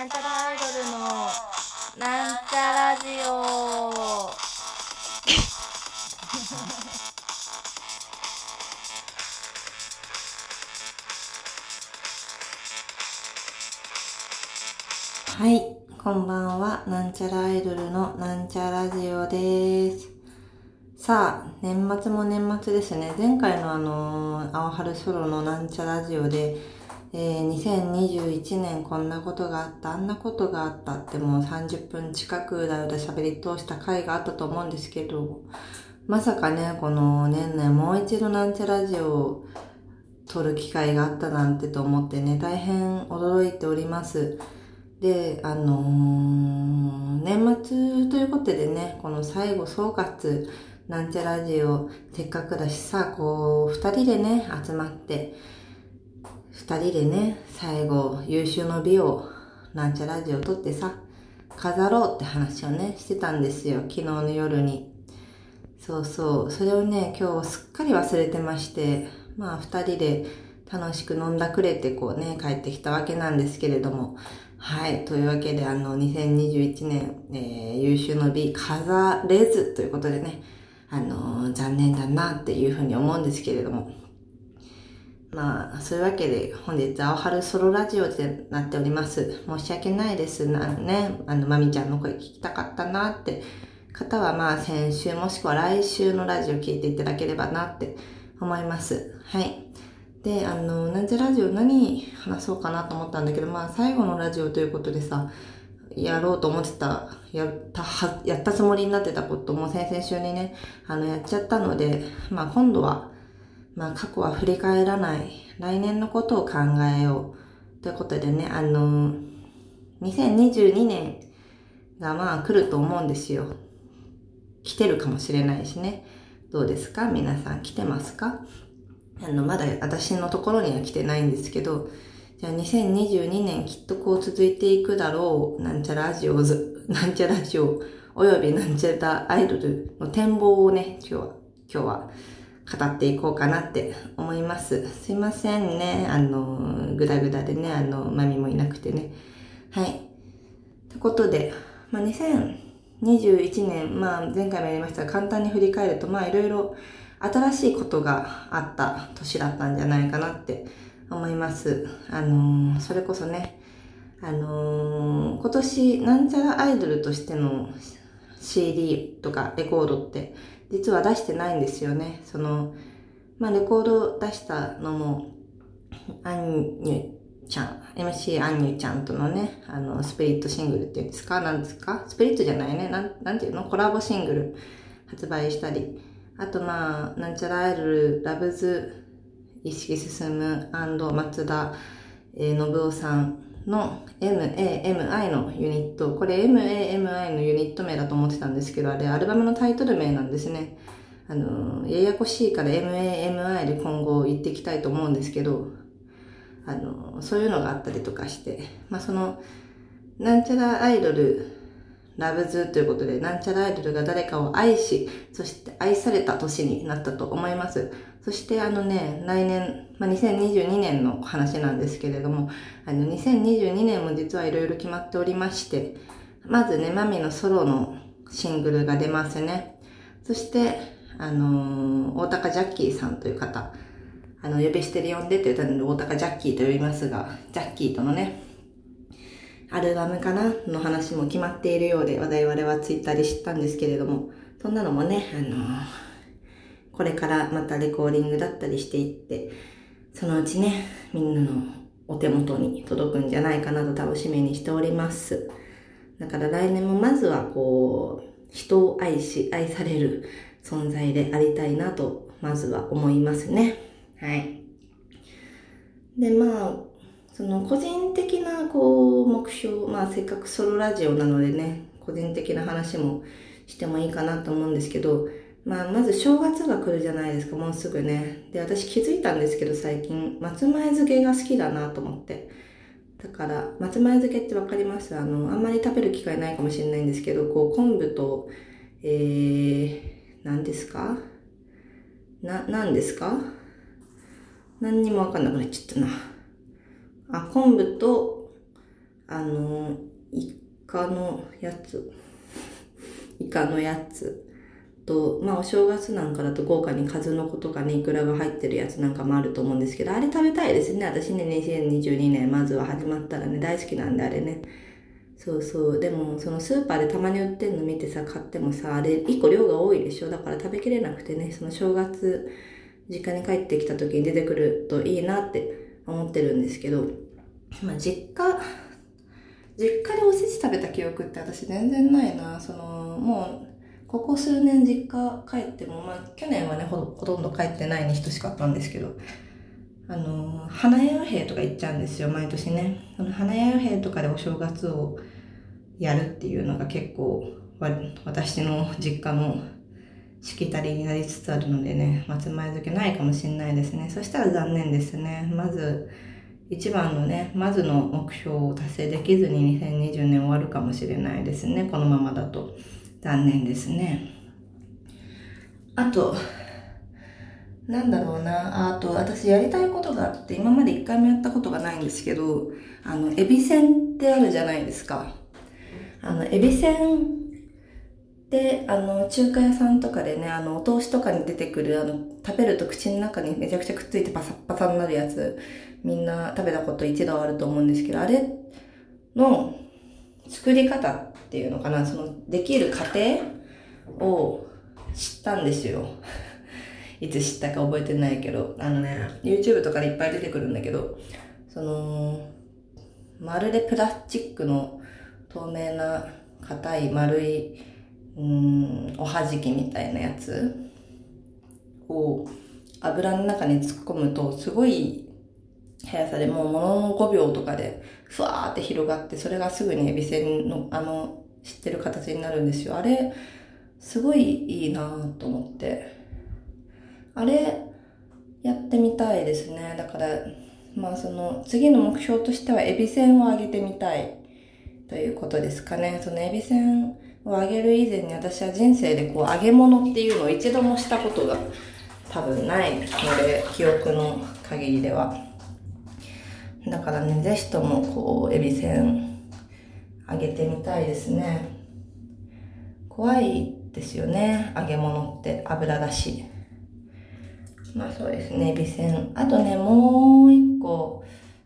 なんちゃらアイドルのなんちゃラジオはい、こんばんは。なんちゃらアイドルのなんちゃラジオです。さあ、年末も年末ですね。前回のあのー、青春ソロのなんちゃラジオで、えー、2021年こんなことがあった、あんなことがあったってもう30分近くだよだ喋り通した回があったと思うんですけど、まさかね、この年内もう一度なんちゃラジオを撮る機会があったなんてと思ってね、大変驚いております。で、あのー年末ということでね、この最後総括、なんちゃラジオ、せっかくだしさ、こう、二人でね、集まって、二人でね、最後、優秀の美を、なんちゃラジオを撮ってさ、飾ろうって話をね、してたんですよ、昨日の夜に。そうそう、それをね、今日すっかり忘れてまして、まあ二人で楽しく飲んだくれてこうね、帰ってきたわけなんですけれども、はい。というわけで、あの、2021年、えー優秀の美飾れずということでね、あのー残念だなっていうふうに思うんですけれども。まあ、そういうわけで、本日、青春ソロラジオでなっております。申し訳ないです。なね、あの、まみちゃんの声聞きたかったなって方は、まあ、先週もしくは来週のラジオ聞いていただければなって思います。はい。で、あの、なんちゃラジオ何話そうかなと思ったんだけど、まあ最後のラジオということでさ、やろうと思ってた、やったは、やったつもりになってたことも先々週にね、あの、やっちゃったので、まあ今度は、まあ過去は振り返らない、来年のことを考えよう。ということでね、あの、2022年がまあ来ると思うんですよ。来てるかもしれないしね。どうですか？皆さん来てますか？あの、まだ私のところには来てないんですけど、じゃあ2022年きっとこう続いていくだろう、なんちゃらラジオズ、なんちゃらラジオ、およびなんちゃらアイドルの展望をね、今日は、今日は語っていこうかなって思います。すいませんね、あの、ぐだぐだでね、あの、マミもいなくてね。はい。ってことで、まあ、2021年、まあ、前回もやりましたが、簡単に振り返ると、まあ、いろいろ新しいことがあった年だったんじゃないかなって思います。あのーそれこそね、あのー今年、なんちゃらアイドルとしての CD とかレコードって、実は出してないんですよね。その、まあ、レコード出したのも、アンニュちゃん、MC アンニュちゃんとのね、あの、スプリットシングルっていうんですか？なんですか？スプリットじゃないね。なん、なんていうの？コラボシングル発売したり。あとまあ、なんちゃらアイドル、ラブズ、石木進む松田、えー、信夫さんの MAMI のユニット。これ MAMI のユニット名だと思ってたんですけど、あれアルバムのタイトル名なんですね。あの、ややこしいから MAMI で今後言っていきたいと思うんですけど、あの、そういうのがあったりとかして、まあその、なんちゃらアイドル、ラブズということで、なんちゃらアイドルが誰かを愛し、そして愛された年になったと思います。そしてあのね、来年、まあ、2022年の話なんですけれども、あの、2022年も実はいろいろ決まっておりまして、まずね、マミのソロのシングルが出ますね。そして、あのー大高ジャッキーさんという方、あの、呼び捨てで呼んでって言ったので、大高ジャッキーと呼びますが、ジャッキーとのね、アルバムかなの話も決まっているようで、我々はツイッターで知ったんですけれども、そんなのもね、あのこれからまたレコーディングだったりしていって、そのうちね、みんなのお手元に届くんじゃないかなと楽しみにしております。だから来年もまずはこう、人を愛し、愛される存在でありたいなと、まずは思いますね。はい。で、まあ、その個人的なこう目標、まあせっかくソロラジオなのでね、個人的な話もしてもいいかなと思うんですけど、まあまず正月が来るじゃないですか、もうすぐね。で、私気づいたんですけど最近、松前漬けが好きだなと思って。だから、松前漬けってわかります？あの、あんまり食べる機会ないかもしれないんですけど、こう昆布と、えー、何ですか？な、何ですか？何にもわかんなくなっちゃったな。あ、昆布と、あの、イカのやつ、イカのやつと、まあお正月なんかだと豪華に数の子とかね、イクラが入ってるやつなんかもあると思うんですけど、あれ食べたいですね。私ね、2022年まずは始まったらね、大好きなんであれね。そうそう。でも、そのスーパーでたまに売ってんの見てさ、買ってもさ、あれ1個量が多いでしょだから食べきれなくてね、その正月、実家に帰ってきた時に出てくるといいなって思ってるんですけど、まあ実家、実家でおせち食べた記憶って私全然ないな。その、もう、ここ数年実家帰っても、まあ去年はねほ、ほとんど帰ってないに等しかったんですけど、あの、花屋予兵とか行っちゃうんですよ、毎年ね。その花屋予兵とかでお正月をやるっていうのが結構、私の実家のしきたりになりつつあるのでね、松前漬けないかもしれないですね。そしたら残念ですね。まず、一番のね、まずの目標を達成できずに2020年終わるかもしれないですね。このままだと。残念ですね。あと、なんだろうな。あと、私やりたいことがあって、今まで一回もやったことがないんですけど、あの、エビせんってあるじゃないですか。あの、エビせんで、あの、中華屋さんとかでね、あの、お通しとかに出てくる、あの、食べると口の中にめちゃくちゃくっついてパサッパサになるやつ、みんな食べたこと一度あると思うんですけど、あれの作り方っていうのかな、その、できる過程を知ったんですよ。いつ知ったか覚えてないけど、あのね、YouTube とかでいっぱい出てくるんだけど、その、まるでプラスチックの透明な硬い丸い、うん、おはじきみたいなやつを油の中に突っ込むと、すごい速さでもうものの5秒とかで、ふわーって広がって、それがすぐにエビせんの、あの、知ってる形になるんですよ。あれ、すごいいいなと思って。あれ、やってみたいですね。だから、まあその、次の目標としては、エビせんをあげてみたいということですかね。そのエビせんをあげる以前に私は人生でこう、揚げ物っていうのを一度もしたことが多分ないので、記憶の限りでは。だからね、ぜひともこう、エビせんあげてみたいですね。怖いですよね、揚げ物って油だし。まあそうですね、エビせん。あとね、もう一個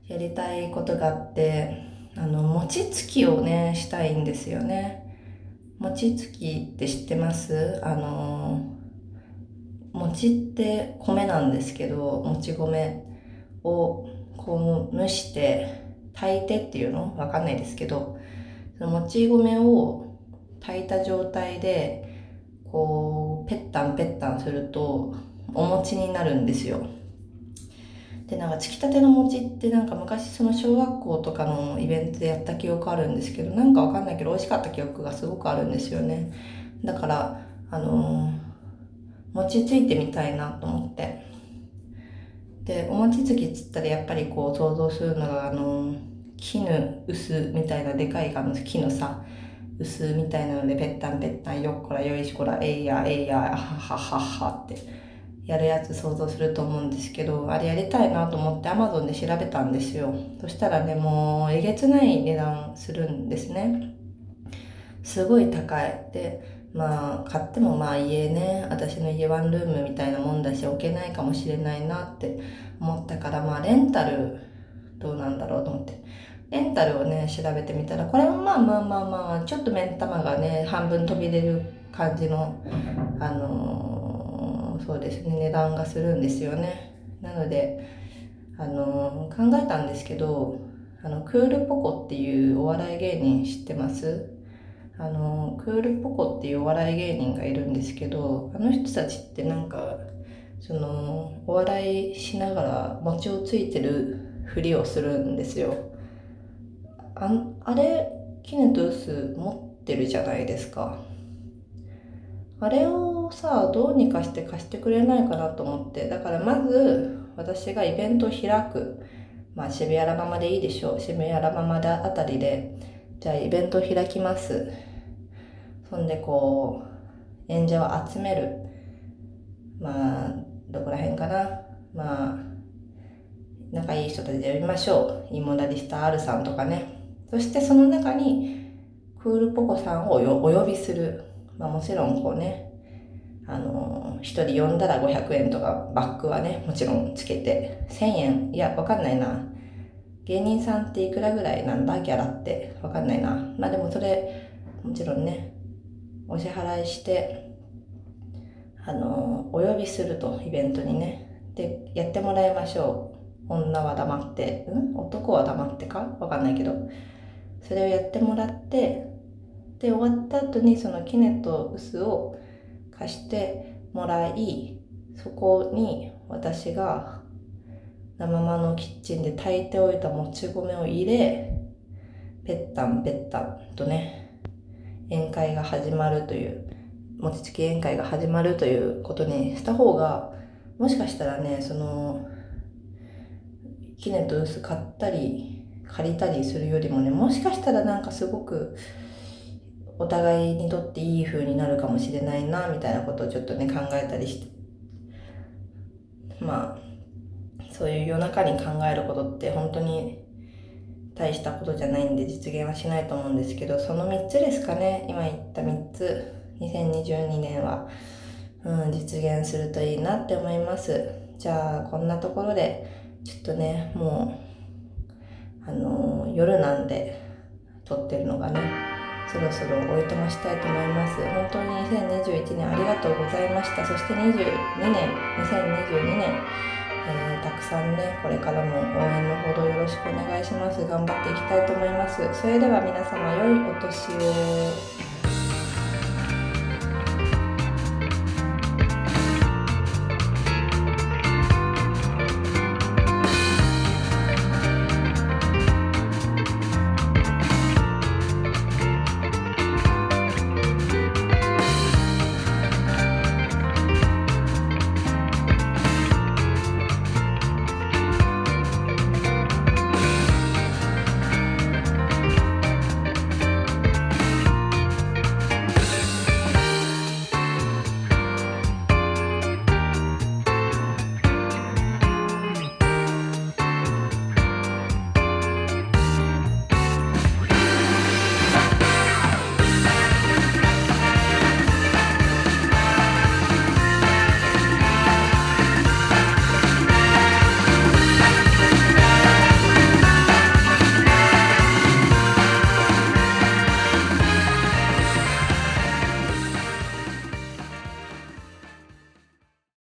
やりたいことがあって、あの、餅つきをね、したいんですよね。餅つきって知ってます？あの、餅って米なんですけど、もち米をこう蒸して炊いてっていうの？わかんないですけど、そのもち米を炊いた状態で、こう、ペッタンペッタンすると、お餅になるんですよ。で、なんか、つきたての餅ってなんか昔その小学校とかのイベントでやった記憶あるんですけど、なんかわかんないけど美味しかった記憶がすごくあるんですよね。だから、あのー、餅ついてみたいなと思って。で、お餅つきっつったらやっぱりこう想像するのが、あのー、木の薄みたいなでかいあの木のさ、薄みたいなのでぺったんぺったんよっこらよいしこらえいやえいやははははってやるやつ想像すると思うんですけど、あれやりたいなと思って Amazon で調べたんですよ。そしたらね、もうえげつない値段するんですね。すごい高い。で、まあ、買ってもまあ家ね、私の家ワンルームみたいなもんだし置けないかもしれないなって思ったから、まあレンタルどうなんだろうと思って。レンタルをね、調べてみたら、これもまあまあまあまあ、ちょっと目ん玉がね、半分飛び出る感じの、あのーそうですね。値段がするんですよね。なのであの考えたんですけどあのクールポコっていうお笑い芸人知ってます？あのクールポコっていうお笑い芸人がいるんですけどあの人たちってなんかそのお笑いしながら餅をついてるふりをするんですよ。ああれキネトウス持ってるじゃないですか。あれををさ、どうにかして貸してくれないかなと思って。だからまず、私がイベントを開く。まあ、渋谷ラママでいいでしょう。渋谷ラママあたりで、じゃあイベントを開きます。そんでこう、演者を集める。まあ、どこら辺かな。まあ、仲いい人たちで呼びましょう。イモダリスタ R さんとかね。そしてその中にクールポコさんをお呼びする。まあもちろんこうね、あの、一人呼んだら500円とかバックはね、もちろんつけて、1000円、いや、わかんないな。芸人さんっていくらぐらいなんだ？ギャラって。わかんないな。まあでもそれ、もちろんね、お支払いして、あの、お呼びすると、イベントにね。で、やってもらいましょう。女は黙って、ん？男は黙ってか？わかんないけど。それをやってもらって、で、終わった後にそのキネとウスをしてもらい、そこに私が生まのキッチンで炊いておいたもち米を入れ、ペッタンペッタンとね、宴会が始まるという、餅つき宴会が始まるということにした方が、もしかしたらね、その、キネとウス買ったり、借りたりするよりもね、もしかしたらなんかすごく、お互いにとっていい風になるかもしれないな、みたいなことをちょっとね、考えたりして、まあ、そういう夜中に考えることって本当に大したことじゃないんで実現はしないと思うんですけど、その3つですかね、今言った3つ、2022年は、うん、実現するといいなって思います。じゃあ、こんなところで、ちょっとね、もう、あの夜なんで、撮ってるのがね、そろそろおいとましたいと思います。本当に2021年ありがとうございました。そして22年、2022年、えーたくさんね、これからも応援のほどよろしくお願いします。頑張っていきたいと思います。それでは皆様、良いお年を。